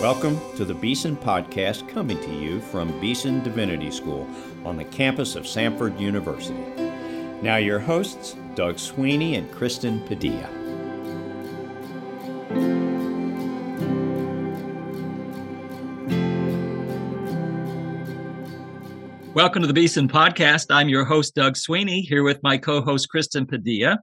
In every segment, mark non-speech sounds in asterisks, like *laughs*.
Welcome to the Beeson Podcast coming to you from Beeson Divinity School on the campus of Samford University. Now, your hosts, Doug Sweeney and Kristen Padilla. Welcome to the Beeson Podcast. I'm your host, Doug Sweeney, here with my co host, Kristen Padilla.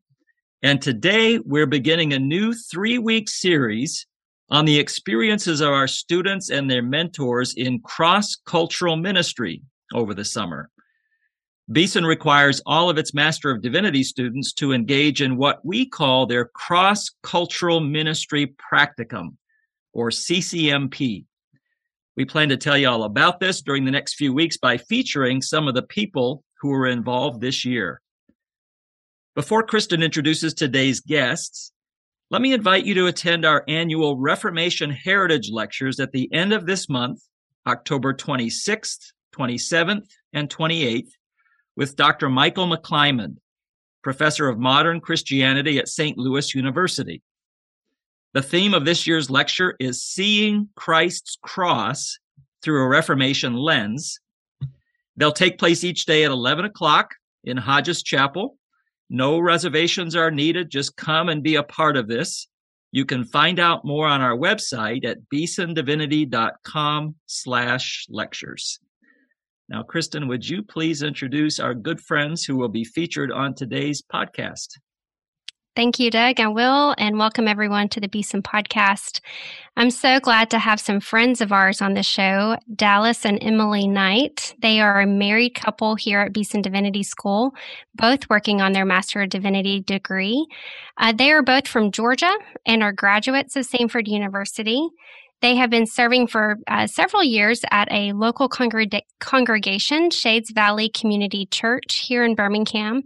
And today we're beginning a new three week series on the experiences of our students and their mentors in cross cultural ministry over the summer. Beeson requires all of its Master of Divinity students to engage in what we call their cross cultural ministry practicum, or CCMP. We plan to tell you all about this during the next few weeks by featuring some of the people who were involved this year. Before Kristen introduces today's guests, let me invite you to attend our annual Reformation Heritage Lectures at the end of this month, October 26th, 27th, and 28th, with Dr. Michael McClymond, professor of modern Christianity at St. Louis University. The theme of this year's lecture is Seeing Christ's Cross Through a Reformation Lens. They'll take place each day at 11 o'clock in Hodges Chapel, no reservations are needed. Just come and be a part of this. You can find out more on our website at beesondivinity.com slash lectures. Now, Kristen, would you please introduce our good friends who will be featured on today's podcast? Thank you, Doug. I will, and welcome everyone to the Beeson podcast. I'm so glad to have some friends of ours on the show, Dallas and Emily Knight. They are a married couple here at Beeson Divinity School, both working on their Master of Divinity degree. Uh, they are both from Georgia and are graduates of Samford University. They have been serving for uh, several years at a local congreg- congregation, Shades Valley Community Church, here in Birmingham.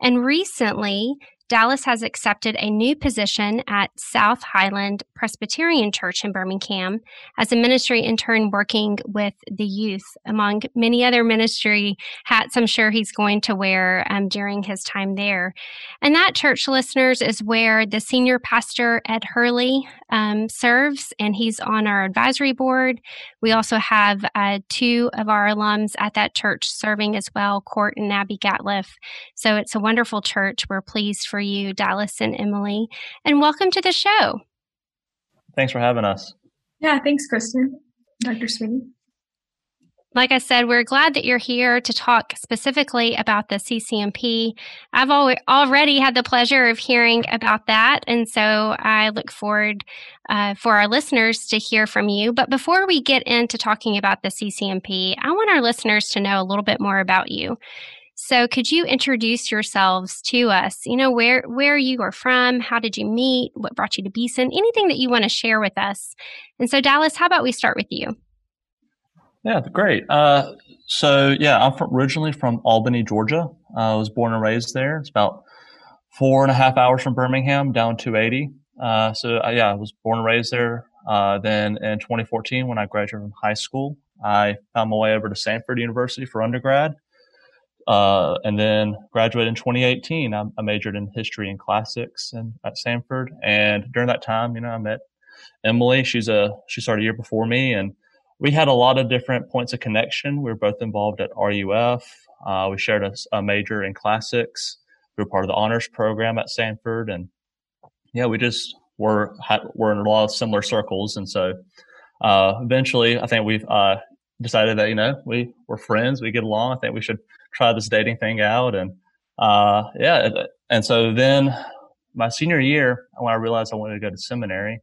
And recently, Dallas has accepted a new position at South Highland Presbyterian Church in Birmingham as a ministry intern working with the youth, among many other ministry hats I'm sure he's going to wear um, during his time there. And that church, listeners, is where the senior pastor, Ed Hurley, um, serves, and he's on our advisory board. We also have uh, two of our alums at that church serving as well, Court and Abby Gatliff. So it's a wonderful church. We're pleased for you, Dallas and Emily. And welcome to the show. Thanks for having us. Yeah, thanks, Kristen. Dr. Sweeney. Like I said, we're glad that you're here to talk specifically about the CCMP. I've already had the pleasure of hearing about that, and so I look forward uh, for our listeners to hear from you. But before we get into talking about the CCMP, I want our listeners to know a little bit more about you. So could you introduce yourselves to us? You know, where where you are from, how did you meet, what brought you to Beeson, anything that you want to share with us. And so Dallas, how about we start with you? Yeah, great. Uh, so yeah, I'm from, originally from Albany, Georgia. Uh, I was born and raised there. It's about four and a half hours from Birmingham, down 280. Uh, so uh, yeah, I was born and raised there. Uh, then in 2014, when I graduated from high school, I found my way over to Samford University for undergrad. Uh, and then graduated in 2018. I, I, majored in history and classics and at Samford. And during that time, you know, I met Emily. She's a she started a year before me, and we had a lot of different points of connection. We were both involved at RUF. Uh, we shared a, a, major in classics. We were part of the honors program at Samford, and yeah, we just were had, were in a lot of similar circles. And so, uh, eventually, I think we've uh, decided that you know we we're friends, we get along. I think we should try this dating thing out. And uh, yeah, and so then my senior year, when I realized I wanted to go to seminary,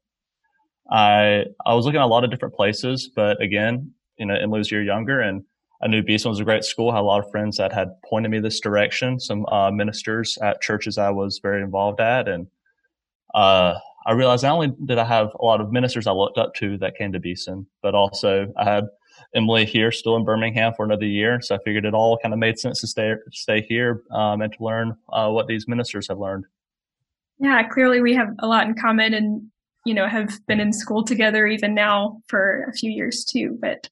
I I was looking at a lot of different places, but again, you know, a year younger, and I knew Beeson was a great school. I had a lot of friends that had pointed me this direction. Some uh, ministers at churches I was very involved at, and uh, I realized not only did I have a lot of ministers I looked up to that came to Beeson, but also I had Emily here, still in Birmingham for another year. So I figured it all kind of made sense to stay stay here um, and to learn uh, what these ministers have learned. Yeah, clearly we have a lot in common, and you know have been in school together even now for a few years too. But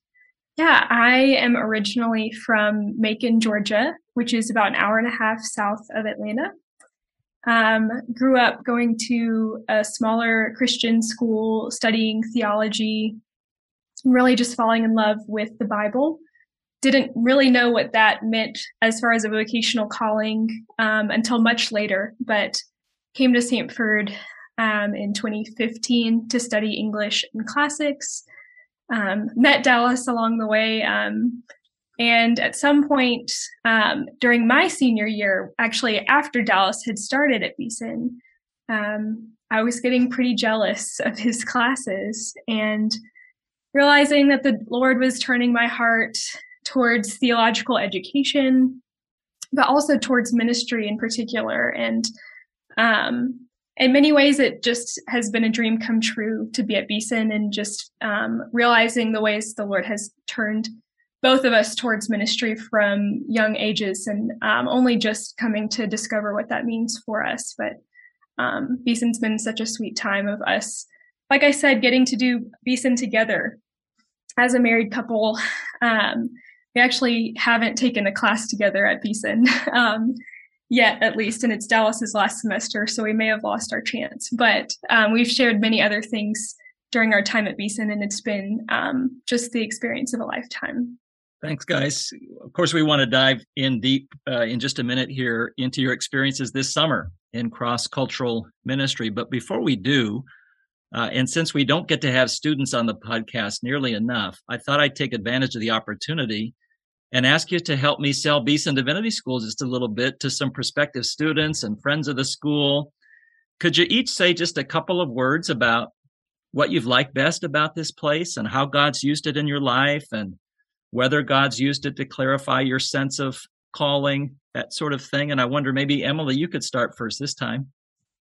yeah, I am originally from Macon, Georgia, which is about an hour and a half south of Atlanta. Um, grew up going to a smaller Christian school, studying theology, really just falling in love with the Bible. Didn't really know what that meant as far as a vocational calling um, until much later, but came to Samford um, in 2015 to study English and classics. Um, met Dallas along the way. Um, and at some point um, during my senior year, actually after Dallas had started at Beeson, um, I was getting pretty jealous of his classes and realizing that the Lord was turning my heart towards theological education, but also towards ministry in particular. And um, in many ways, it just has been a dream come true to be at Beeson and just um, realizing the ways the Lord has turned both of us towards ministry from young ages and um, only just coming to discover what that means for us. But um, Beeson's been such a sweet time of us, like I said, getting to do Beeson together as a married couple. Um, we actually haven't taken a class together at Beeson *laughs* um, yet, at least, and it's Dallas's last semester, so we may have lost our chance. But um, we've shared many other things during our time at Beeson, and it's been um, just the experience of a lifetime. Thanks, guys. Of course, we want to dive in deep uh, in just a minute here into your experiences this summer in cross cultural ministry. But before we do, uh, and since we don't get to have students on the podcast nearly enough, I thought I'd take advantage of the opportunity and ask you to help me sell Beeson Divinity School just a little bit to some prospective students and friends of the school. Could you each say just a couple of words about what you've liked best about this place and how God's used it in your life and whether God's used it to clarify your sense of calling, that sort of thing. And I wonder maybe, Emily, you could start first this time.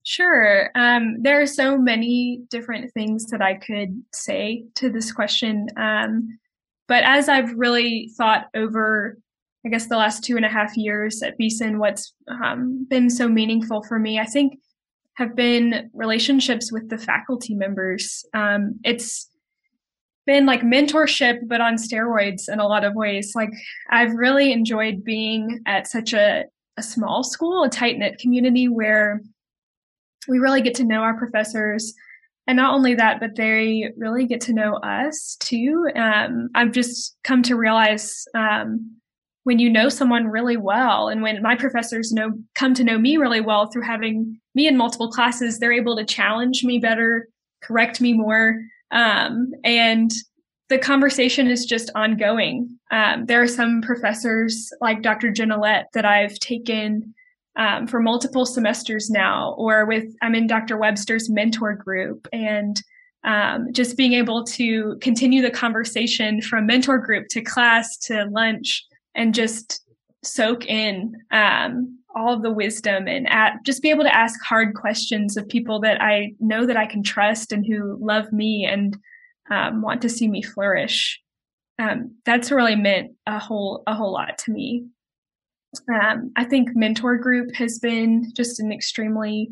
Sure. Um, there are so many different things that I could say to this question. Um, but as I've really thought over, I guess, the last two and a half years at Beeson, what's um, been so meaningful for me, I think, have been relationships with the faculty members. Um, it's been like mentorship, but on steroids in a lot of ways. Like I've really enjoyed being at such a, a small school, a tight knit community where we really get to know our professors. And not only that, but they really get to know us too. Um, I've just come to realize um, when you know someone really well, and when my professors know come to know me really well through having me in multiple classes, they're able to challenge me better, correct me more. Um, and the conversation is just ongoing. Um, there are some professors like Dr. Janalette that I've taken um, for multiple semesters now, or with I'm in Dr. Webster's mentor group, and um, just being able to continue the conversation from mentor group to class to lunch, and just soak in um, all of the wisdom and at, just be able to ask hard questions of people that I know that I can trust and who love me and um, want to see me flourish. Um, that's really meant a whole a whole lot to me. Um, I think mentor group has been just an extremely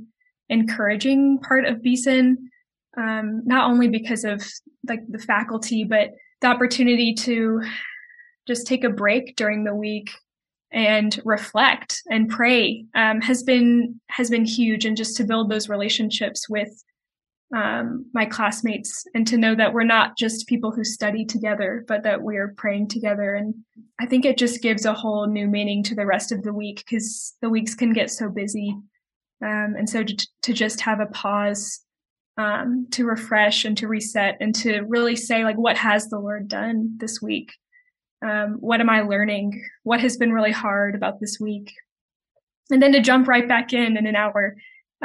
encouraging part of Beeson, um, not only because of like the faculty, but the opportunity to just take a break during the week and reflect and pray um, has been has been huge and just to build those relationships with um, my classmates and to know that we're not just people who study together but that we're praying together and i think it just gives a whole new meaning to the rest of the week because the weeks can get so busy um, and so to, to, just have a pause um, to refresh and to reset and to really say like what has the lord done this week um, what am I learning? What has been really hard about this week? And then to jump right back in in an hour,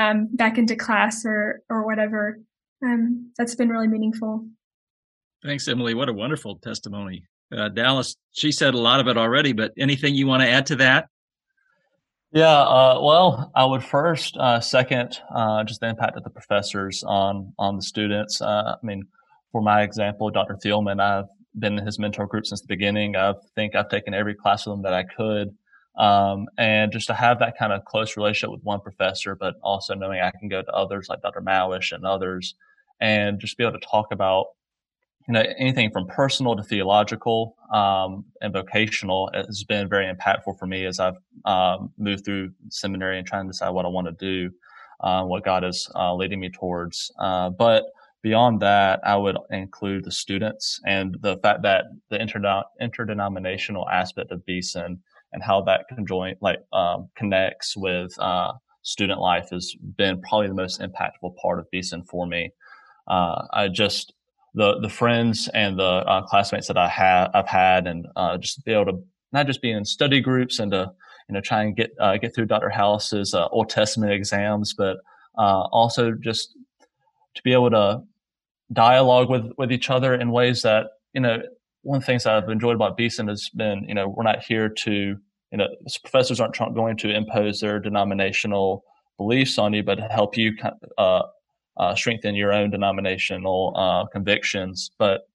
um, back into class or or whatever. Um, that's been really meaningful. Thanks, Emily. What a wonderful testimony. Uh, Dallas, she said a lot of it already, but anything you want to add to that? Yeah, uh, well, I would first uh, second uh, just the impact of the professors on on the students. Uh, I mean, for my example, Dr. Thielman, I've been in his mentor group since the beginning. I think I've taken every class with him that I could. Um, and just to have that kind of close relationship with one professor, but also knowing I can go to others like Dr. Malysz and others, and just be able to talk about you know anything from personal to theological um, and vocational has been very impactful for me as I've um, moved through seminary and trying to decide what I want to do, uh, what God is uh, leading me towards. Uh, but beyond that, I would include the students and the fact that the inter- interdenominational aspect of Beeson and how that conjoin like um, connects with uh, student life has been probably the most impactful part of Beeson for me. Uh, I just the the friends and the uh, classmates that I have I've had, and uh, just be able to not just be in study groups and to you know try and get uh, get through Dr. House's uh, Old Testament exams, but also just to be able to dialogue with with each other in ways that you know one of the things I've enjoyed about Beeson has been you know we're not here to you know professors aren't going to impose their denominational beliefs on you, but help you uh, uh, strengthen your own denominational uh, convictions. But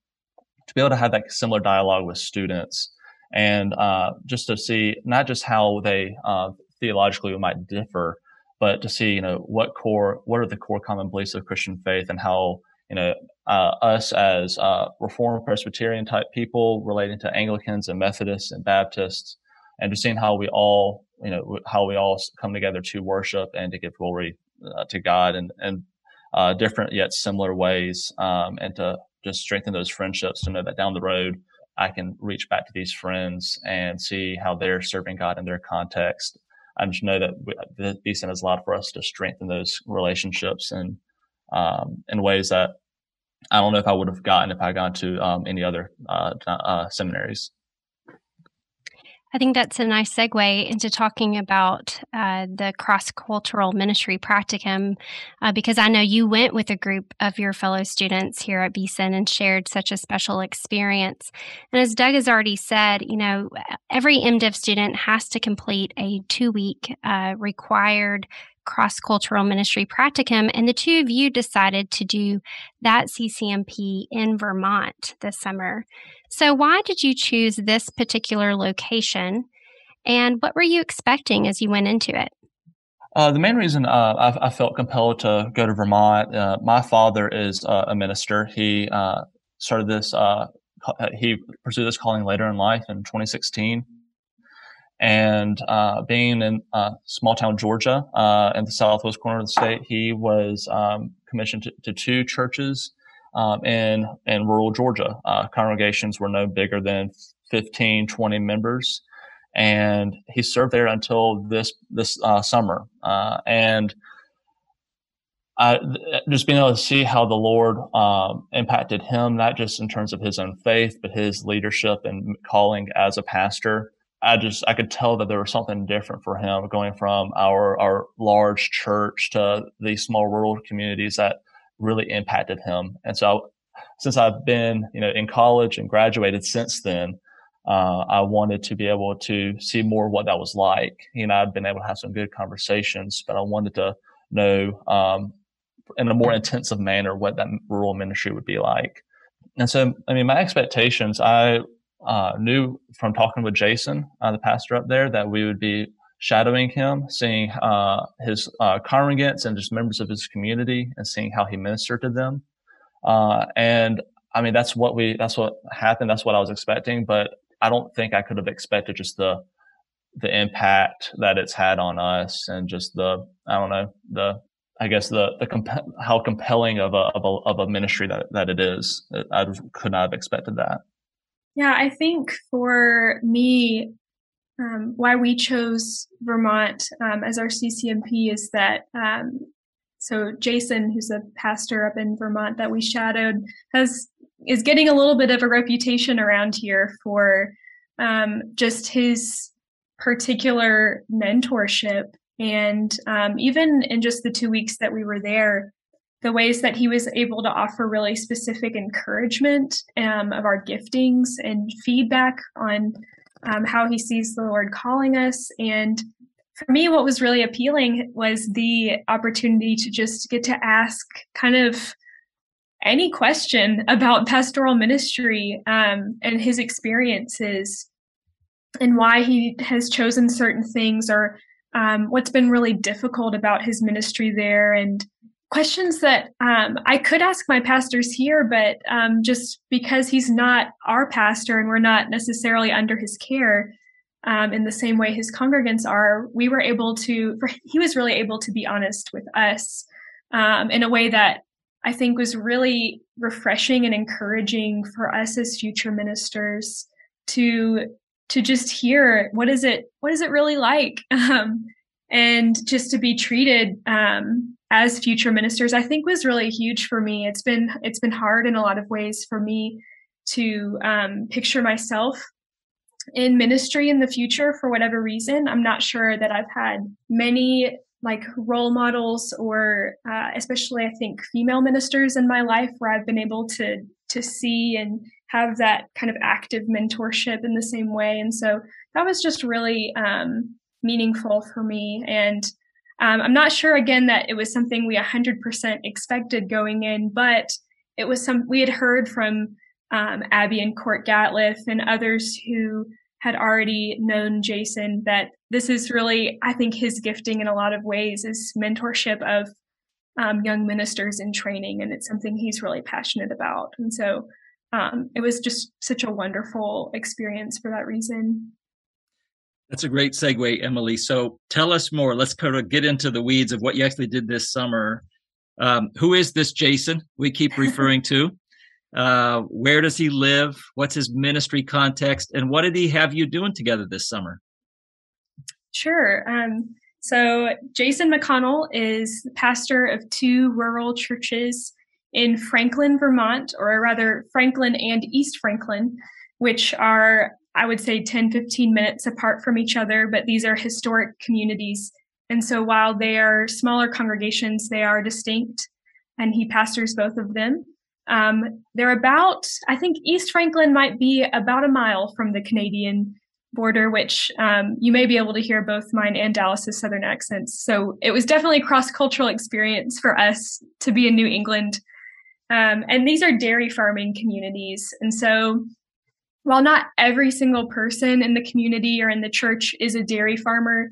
to be able to have that similar dialogue with students and uh, just to see not just how they uh, theologically might differ, but to see you know what core what are the core common beliefs of Christian faith and how you know, uh, us as uh, Reformed Presbyterian type people relating to Anglicans and Methodists and Baptists, and just seeing how we all, you know, how we all come together to worship and to give glory uh, to God and and uh, different yet similar ways, um, and to just strengthen those friendships to know that down the road I can reach back to these friends and see how they're serving God in their context. I just know that the Beeson has allowed for us to strengthen those relationships and um, in ways that I don't know if I would have gotten if I gone to um, any other uh, uh, seminaries. I think that's a nice segue into talking about uh, the cross cultural ministry practicum, uh, because I know you went with a group of your fellow students here at Beeson and shared such a special experience. And as Doug has already said, you know, every MDiv student has to complete a two week uh, required cross cultural ministry practicum, and the two of you decided to do that CCMP in Vermont this summer. So, why did you choose this particular location, and what were you expecting as you went into it? Uh, the main reason uh, I, I, felt compelled to go to Vermont, uh, my father is uh, a minister. He uh, started this, uh, he pursued this calling later in life in 2016. And uh, being in uh, small town Georgia, uh, in the southwest corner of the state, he was um, commissioned to, to, two churches um, in in rural Georgia. Uh, congregations were no bigger than 15, 20 members, and he served there until this this uh, summer. Uh, and just being able to see how the Lord um, impacted him, not just in terms of his own faith, but his leadership and calling as a pastor. I just I could tell that there was something different for him going from our our large church to these small rural communities that really impacted him. And so since I've been you know in college and graduated since then, uh, I wanted to be able to see more what that was like. You know, I've been able to have some good conversations, but I wanted to know um, in a more intensive manner what that rural ministry would be like. And so, I mean, my expectations, I uh, knew from talking with Jason, uh, the pastor up there, that we would be shadowing him, seeing uh, his uh, congregants and just members of his community, and seeing how he ministered to them. Uh, and I mean, that's what we, that's what happened. That's what I was expecting, but I don't think I could have expected just the the impact that it's had on us, and just the, I don't know, the I guess the the comp- how compelling of a, of a of a ministry that that it is. I could not have expected that. Yeah, I think for me, um, why we chose Vermont um, as our CCMP is that um, so Jason, who's a pastor up in Vermont that we shadowed, has is getting a little bit of a reputation around here for um, just his particular mentorship, and um, even in just the two weeks that we were there, the ways that he was able to offer really specific encouragement um, of our giftings and feedback on um, how he sees the Lord calling us. And for me, what was really appealing was the opportunity to just get to ask kind of any question about pastoral ministry um, and his experiences and why he has chosen certain things or um, what's been really difficult about his ministry there and questions that um, I could ask my pastors here, but um, just because he's not our pastor and we're not necessarily under his care um, in the same way his congregants are, we were able to, he was really able to be honest with us um, in a way that I think was really refreshing and encouraging for us as future ministers to to just hear what is it what is it really like *laughs* um, and just to be treated um, as future ministers i think was really huge for me. It's been it's been hard in a lot of ways for me to um, picture myself in ministry in the future for whatever reason. I'm not sure that i've had many like role models or uh, especially i think female ministers in my life where i've been able to to see and have that kind of active mentorship in the same way. And so that was just really um, meaningful for me. And um, i'm not sure again that it was something we 100% expected going in but it was some we had heard from um, Abby and Court Gatliff and others who had already known Jason that this is really, I think, his gifting in a lot of ways is mentorship of um, young ministers in training, and it's something he's really passionate about. And so um, it was just such a wonderful experience for that reason. That's a great segue, Emily. So tell us more. Let's kind of get into the weeds of what you actually did this summer. Um, who is this Jason we keep referring to? Uh, where does he live? What's his ministry context? And what did he have you doing together this summer? Sure. Um, so, Jason McConnell is pastor of two rural churches in Franklin, Vermont, or rather, Franklin and East Franklin, which are, I would say, 10, 15 minutes apart from each other, but these are historic communities. And so, while they are smaller congregations, they are distinct, and he pastors both of them. Um, they're about, I think East Franklin might be about a mile from the Canadian border, which um, you may be able to hear both mine and Dallas's Southern accents. So it was definitely a cross cultural experience for us to be in New England. Um, and these are dairy farming communities. And so while not every single person in the community or in the church is a dairy farmer,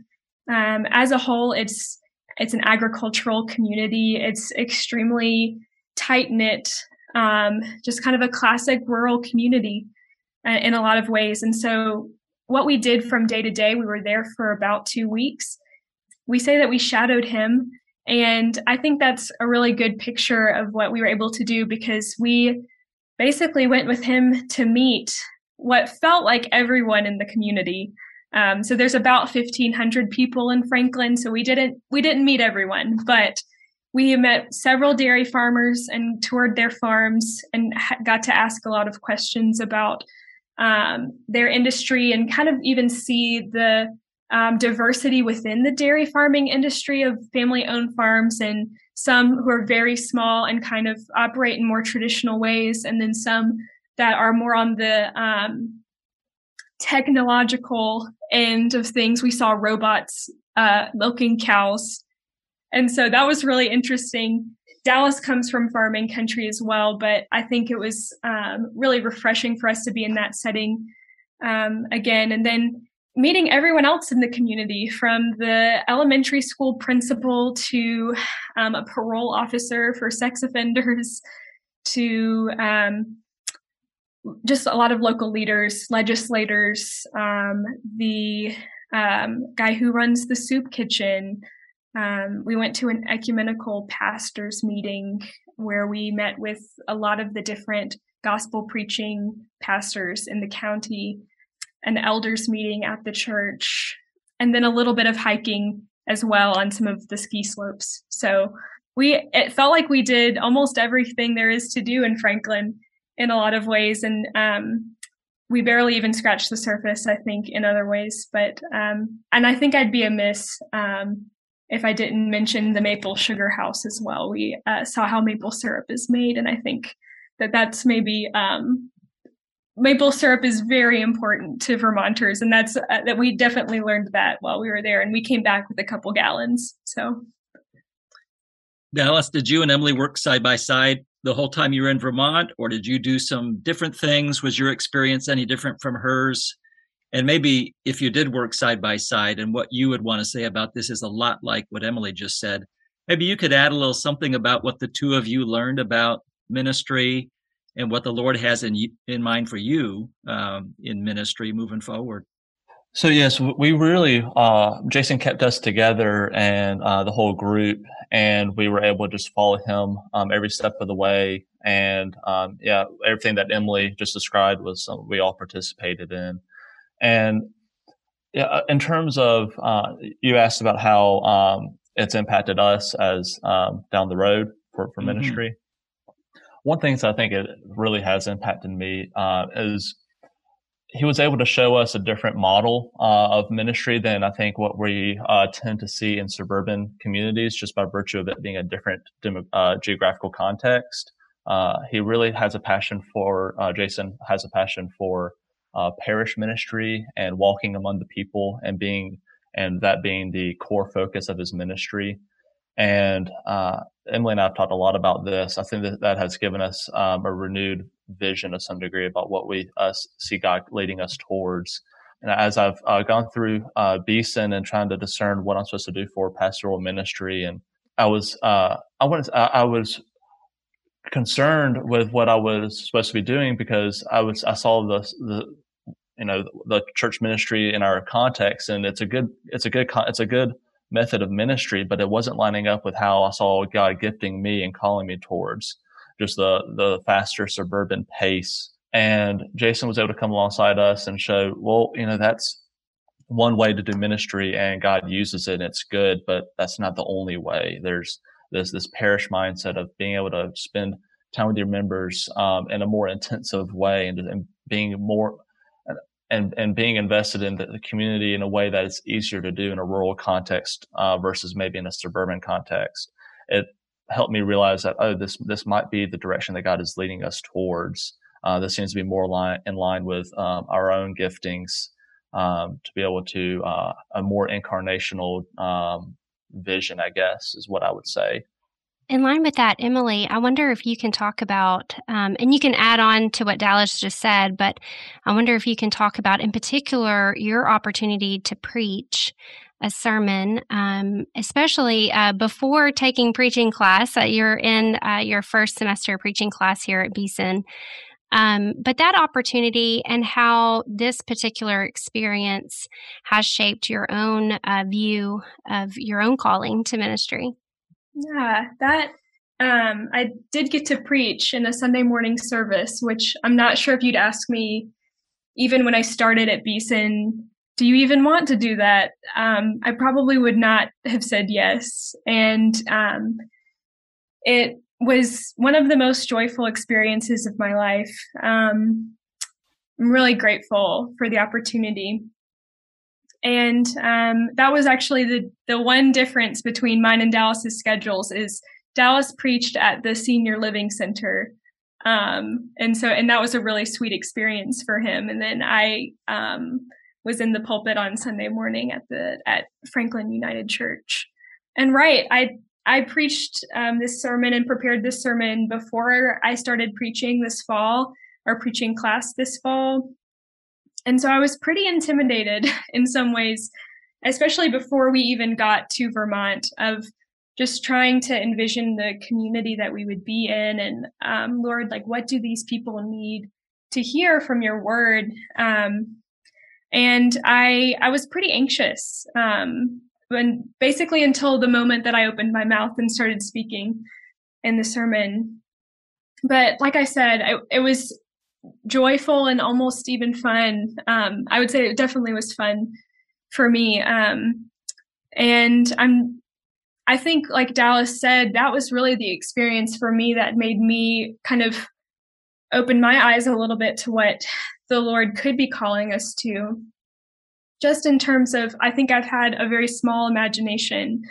um, as a whole, it's it's an agricultural community. It's extremely tight knit um, just kind of a classic rural community uh, in a lot of ways. And so, what we did from day to day, we were there for about two weeks. We say that we shadowed him. And I think that's a really good picture of what we were able to do because we basically went with him to meet what felt like everyone in the community. Um, so there's about 1,500 people in Franklin. So we didn't we didn't meet everyone, but we met several dairy farmers and toured their farms and got to ask a lot of questions about um, their industry and kind of even see the um, diversity within the dairy farming industry of family owned farms and some who are very small and kind of operate in more traditional ways and then some that are more on the um, technological end of things we saw robots uh, milking cows and so that was really interesting. Dallas comes from farming country as well, but I think it was um, really refreshing for us to be in that setting um, again. And then meeting everyone else in the community from the elementary school principal to um, a parole officer for sex offenders to um, just a lot of local leaders, legislators, um, the um, guy who runs the soup kitchen, um, we went to an ecumenical pastors meeting where we met with a lot of the different gospel preaching pastors in the county, an elders meeting at the church, and then a little bit of hiking as well on some of the ski slopes. So we it felt like we did almost everything there is to do in Franklin in a lot of ways, and um, we barely even scratched the surface. I think in other ways, but um, and I think I'd be amiss um, if I didn't mention the maple sugar house as well. We uh, saw how maple syrup is made, and I think that that's maybe um, maple syrup is very important to Vermonters, and that's uh, that we definitely learned that while we were there, and we came back with a couple gallons. So, Dallas, did you and Emily work side by side the whole time you were in Vermont, or did you do some different things? Was your experience any different from hers? and maybe if you did work side by side and what you would want to say about this is a lot like what emily just said maybe you could add a little something about what the two of you learned about ministry and what the lord has in in mind for you um, in ministry moving forward So yes, we really uh, Jason kept us together and uh, the whole group, and we were able to just follow him um, every step of the way. And um, yeah, everything that Emily just described was something we all participated in. And yeah, uh, in terms of uh, you asked about how um, it's impacted us as um, down the road for, for mm-hmm. ministry. One thing that I think it really has impacted me uh, is he was able to show us a different model uh, of ministry than I think what we uh, tend to see in suburban communities, just by virtue of it being a different demo, uh, geographical context. Uh, he really has a passion for uh, Jason has a passion for uh, parish ministry and walking among the people and being and that being the core focus of his ministry. And Emily and I have talked a lot about this. I think that that has given us um, a renewed vision to some degree about what we uh, see God leading us towards. And as I've uh, gone through uh, Beeson and trying to discern what I'm supposed to do for pastoral ministry, and I was uh, I I, I was concerned with what I was supposed to be doing because I was I saw the the you know the church ministry in our context, and it's a good it's a good it's a good method of ministry, but it wasn't lining up with how I saw God gifting me and calling me towards just the the faster suburban pace. And Jason was able to come alongside us and show, well, you know, that's one way to do ministry and God uses it and it's good, but that's not the only way. There's this this parish mindset of being able to spend time with your members um, in a more intensive way and, and being more and and being invested in the, community in a way that it's easier to do in a rural context uh, versus maybe in a suburban context. It helped me realize that oh this this might be the direction that God is leading us towards. Uh, this seems to be more line, in line with um, our own giftings um, to be able to uh, a more incarnational um, vision, I guess, is what I would say. In line with that, Emily, I wonder if you can talk about, um, and you can add on to what Dallas just said, but I wonder if you can talk about, in particular, your opportunity to preach a sermon, um, especially uh, before taking preaching class. Uh, you're in uh, your first semester preaching class here at Beeson. Um, but that opportunity and how this particular experience has shaped your own uh, view of your own calling to ministry. Yeah, that um, I did get to preach in a Sunday morning service, which I'm not sure if you'd ask me even when I started at Beeson do you even want to do that? Um, I probably would not have said yes. And um, it was one of the most joyful experiences of my life. Um, I'm really grateful for the opportunity. And um, that was actually the, the one difference between mine and Dallas's schedules is Dallas preached at the senior living center. Um, and so, and that was a really sweet experience for him. And then I, um, was in the pulpit on Sunday morning at the at Franklin United Church. And right, I I preached um, this sermon and prepared this sermon before I started preaching this fall or preaching class this fall. And so I was pretty intimidated *laughs* in some ways, especially before we even got to Vermont, of just trying to envision the community that we would be in. And um, Lord, like, what do these people need to hear from your word? Um, and I I was pretty anxious. Um, when basically until the moment that I opened my mouth and started speaking in the sermon. But like I said, I, it was joyful and almost even fun. Um, I would say it definitely was fun for me. Um, and I'm, I think, like Dallas said, that was really the experience for me that made me kind of open my eyes a little bit to what the Lord could be calling us to. Just in terms of, I think I've had a very small imagination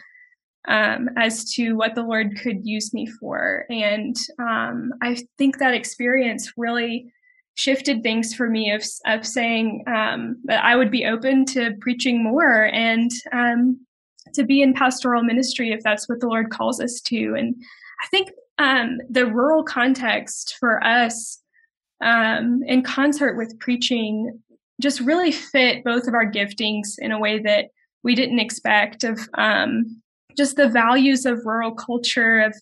um, as to what the Lord could use me for. And um, I think that experience really shifted things for me of, of saying um, that I would be open to preaching more and um, to be in pastoral ministry if that's what the Lord calls us to. And I think um, the rural context for us um, in concert with preaching just really fit both of our giftings in a way that we didn't expect of um, just the values of rural culture of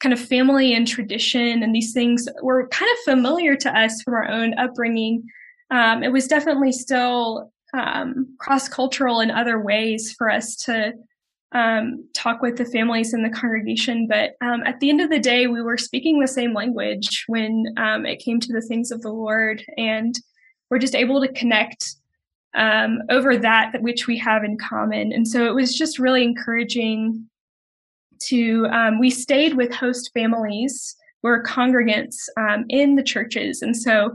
kind of family and tradition and these things were kind of familiar to us from our own upbringing um, it was definitely still um, cross cultural in other ways for us to um, talk with the families in the congregation. But um, at the end of the day, we were speaking the same language when um, it came to the things of the Lord, and we're just able to connect um, over that, that which we have in common. And so it was just really encouraging to. Um, we stayed with host families, we're congregants um, in the churches, and so.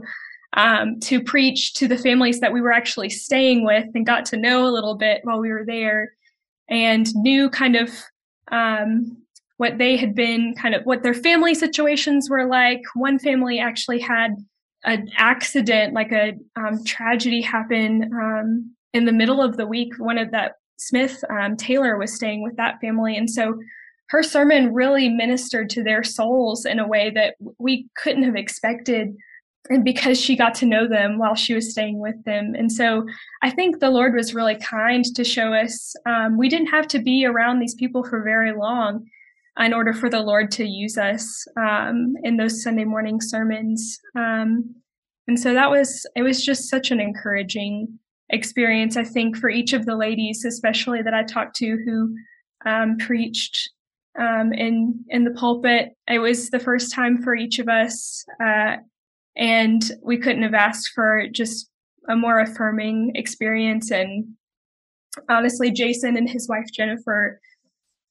to preach to the families that we were actually staying with and got to know a little bit while we were there and knew kind of um, what they had been kind of what their family situations were like. One family actually had an accident, like a um, tragedy happen um, in the middle of the week. One of that Smith um, Taylor was staying with that family, and so her sermon really ministered to their souls in a way that we couldn't have expected and because she got to know them while she was staying with them. And so I think the Lord was really kind to show us um, we didn't have to be around these people for very long in order for the Lord to use us um, in those Sunday morning sermons. Um, and so that was, it was just such an encouraging experience, I think, for each of the ladies, especially that I talked to who um, preached um, in in the pulpit. It was the first time for each of us uh, and we couldn't have asked for just a more affirming experience. And honestly, Jason and his wife Jennifer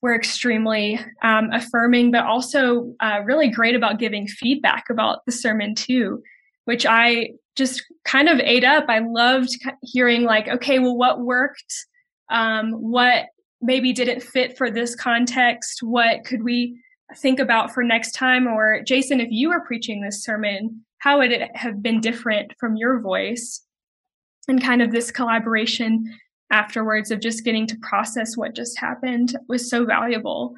were extremely um, affirming, but also uh, really great about giving feedback about the sermon too, which I just kind of ate up. I loved hearing like, okay, well, what worked? Um, what maybe didn't fit for this context? What could we think about for next time? Or Jason, if you were preaching this sermon, how would it have been different from your voice? And kind of this collaboration afterwards of just getting to process what just happened was so valuable.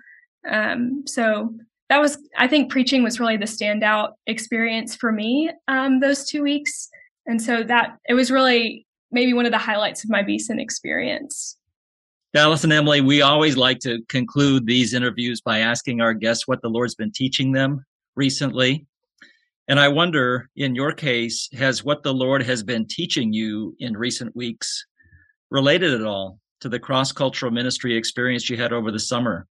Um, so that was, I think, preaching was really the standout experience for me um, those two weeks. And so that it was really maybe one of the highlights of my Beeson experience. Dallas and Emily, we always like to conclude these interviews by asking our guests what the Lord's been teaching them recently. And I wonder, in your case, has what the Lord has been teaching you in recent weeks related at all to the cross cultural ministry experience you had over the summer?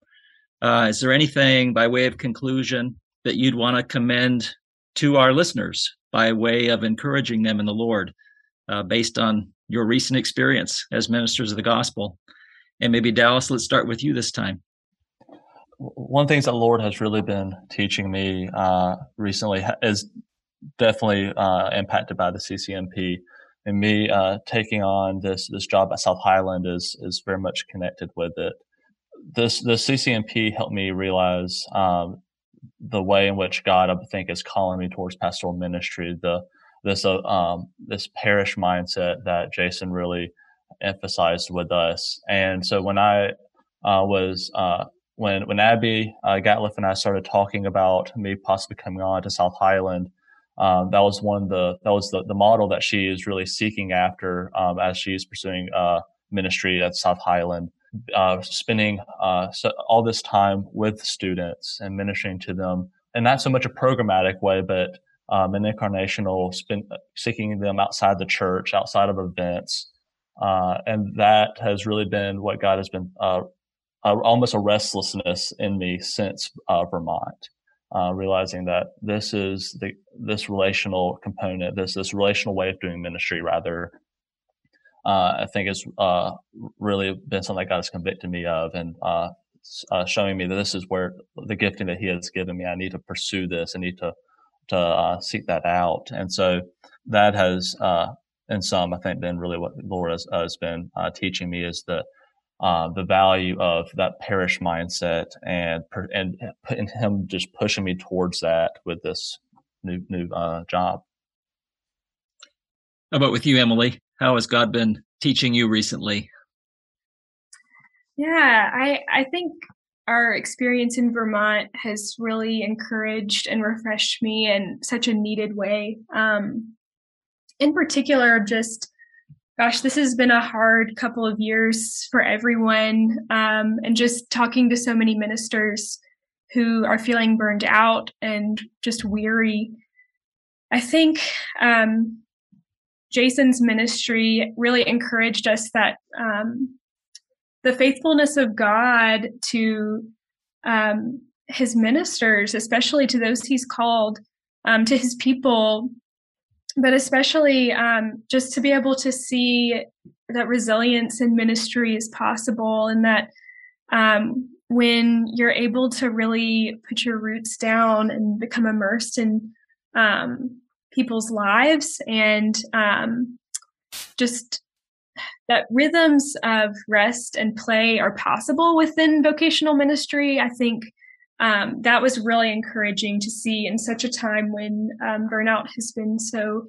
Uh, is there anything by way of conclusion that you'd want to commend to our listeners by way of encouraging them in the Lord uh, based on your recent experience as ministers of the gospel? And maybe Dallas, let's start with you this time one thing that the Lord has really been teaching me uh, recently is definitely uh, impacted by the CCMP. And me uh, taking on this this job at South Highland is is very much connected with it. This the CCMP helped me realize um, the way in which God I think is calling me towards pastoral ministry. The this uh, um, this parish mindset that Jason really emphasized with us. And so when I uh, was uh, when when Abby uh, Gatliff and I started talking about me possibly coming on to South Highland, um, that was one of the that was the, the model that she is really seeking after um, as she's pursuing uh, ministry at South Highland, uh, spending uh, so all this time with students and ministering to them, and not so much a programmatic way, but um, an incarnational, seeking them outside the church, outside of events. Uh, and that has really been what God has been uh, almost a restlessness in me since uh, Vermont, uh, realizing that this is the this relational component, this this relational way of doing ministry, rather. Uh, I think uh, really been something that God has convicted me of, and showing me that this is where the gifting that He has given me. I need to pursue this. I need to to seek that out, and so that has, in some, I think, been really what the Lord has, has been teaching me is that uh, the value of that parish mindset and and and him just pushing me towards that with this new new uh, job. How about with you, Emily? How has God been teaching you recently? Yeah, I I think our experience in Vermont has really encouraged and refreshed me in such a needed way. Um, in particular, just gosh, this has been a hard couple of years for everyone. Um, and just talking to so many ministers who are feeling burned out and just weary. I think um, Jason's ministry really encouraged us that um, the faithfulness of God to um, his ministers, especially to those he's called, um, to his people, but especially um, just to be able to see that resilience in ministry is possible and that um, when you're able to really put your roots down and become immersed in um, people's lives and um, just that rhythms of rest and play are possible within vocational ministry. I think um, that was really encouraging to see in such a time when um, burnout has been so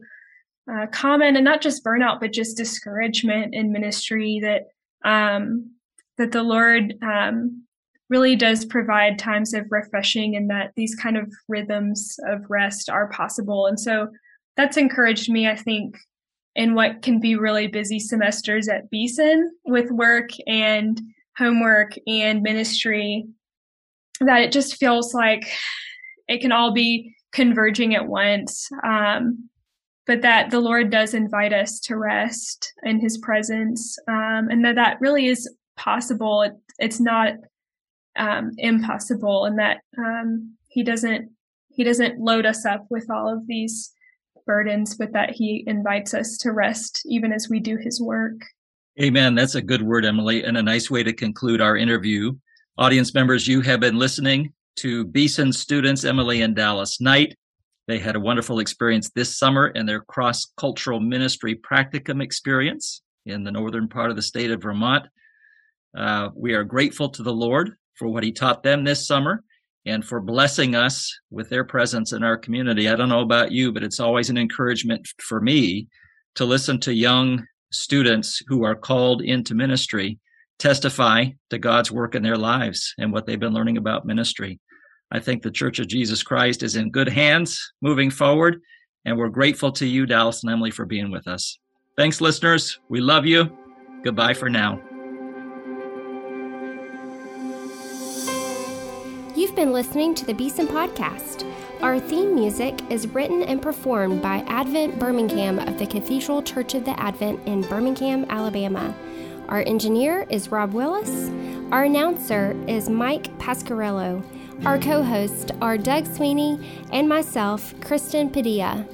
uh, common, and not just burnout, but just discouragement in ministry. That um, that the Lord um, really does provide times of refreshing, and that these kind of rhythms of rest are possible. And so that's encouraged me. I think in what can be really busy semesters at Beeson with work and homework and ministry that it just feels like it can all be converging at once um, but that the lord does invite us to rest in his presence um, and that that really is possible it, it's not um, impossible and that um, he doesn't he doesn't load us up with all of these burdens, but that He invites us to rest even as we do His work. Amen. That's a good word, Emily, and a nice way to conclude our interview. Audience members, you have been listening to Beeson students, Emily and Dallas Knight. They had a wonderful experience this summer in their cross cultural ministry practicum experience in the northern part of the state of Vermont. Uh, we are grateful to the Lord for what He taught them this summer and for blessing us with their presence in our community. I don't know about you, but it's always an encouragement for me to listen to young students who are called into ministry testify to God's work in their lives and what they've been learning about ministry. I think the Church of Jesus Christ is in good hands moving forward, and we're grateful to you, Dallas and Emily, for being with us. Thanks, listeners. We love you. Goodbye for now. You've been listening to the Beeson Podcast. Our theme music is written and performed by Advent Birmingham of the Cathedral Church of the Advent in Birmingham, Alabama. Our engineer is Rob Willis. Our announcer is Mike Pasquarello. Our co-hosts are Doug Sweeney and myself, Kristen Padilla.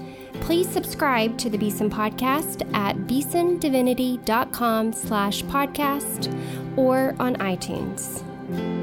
Please subscribe to the Beeson Podcast at beesondivinity.com slash podcast or on iTunes.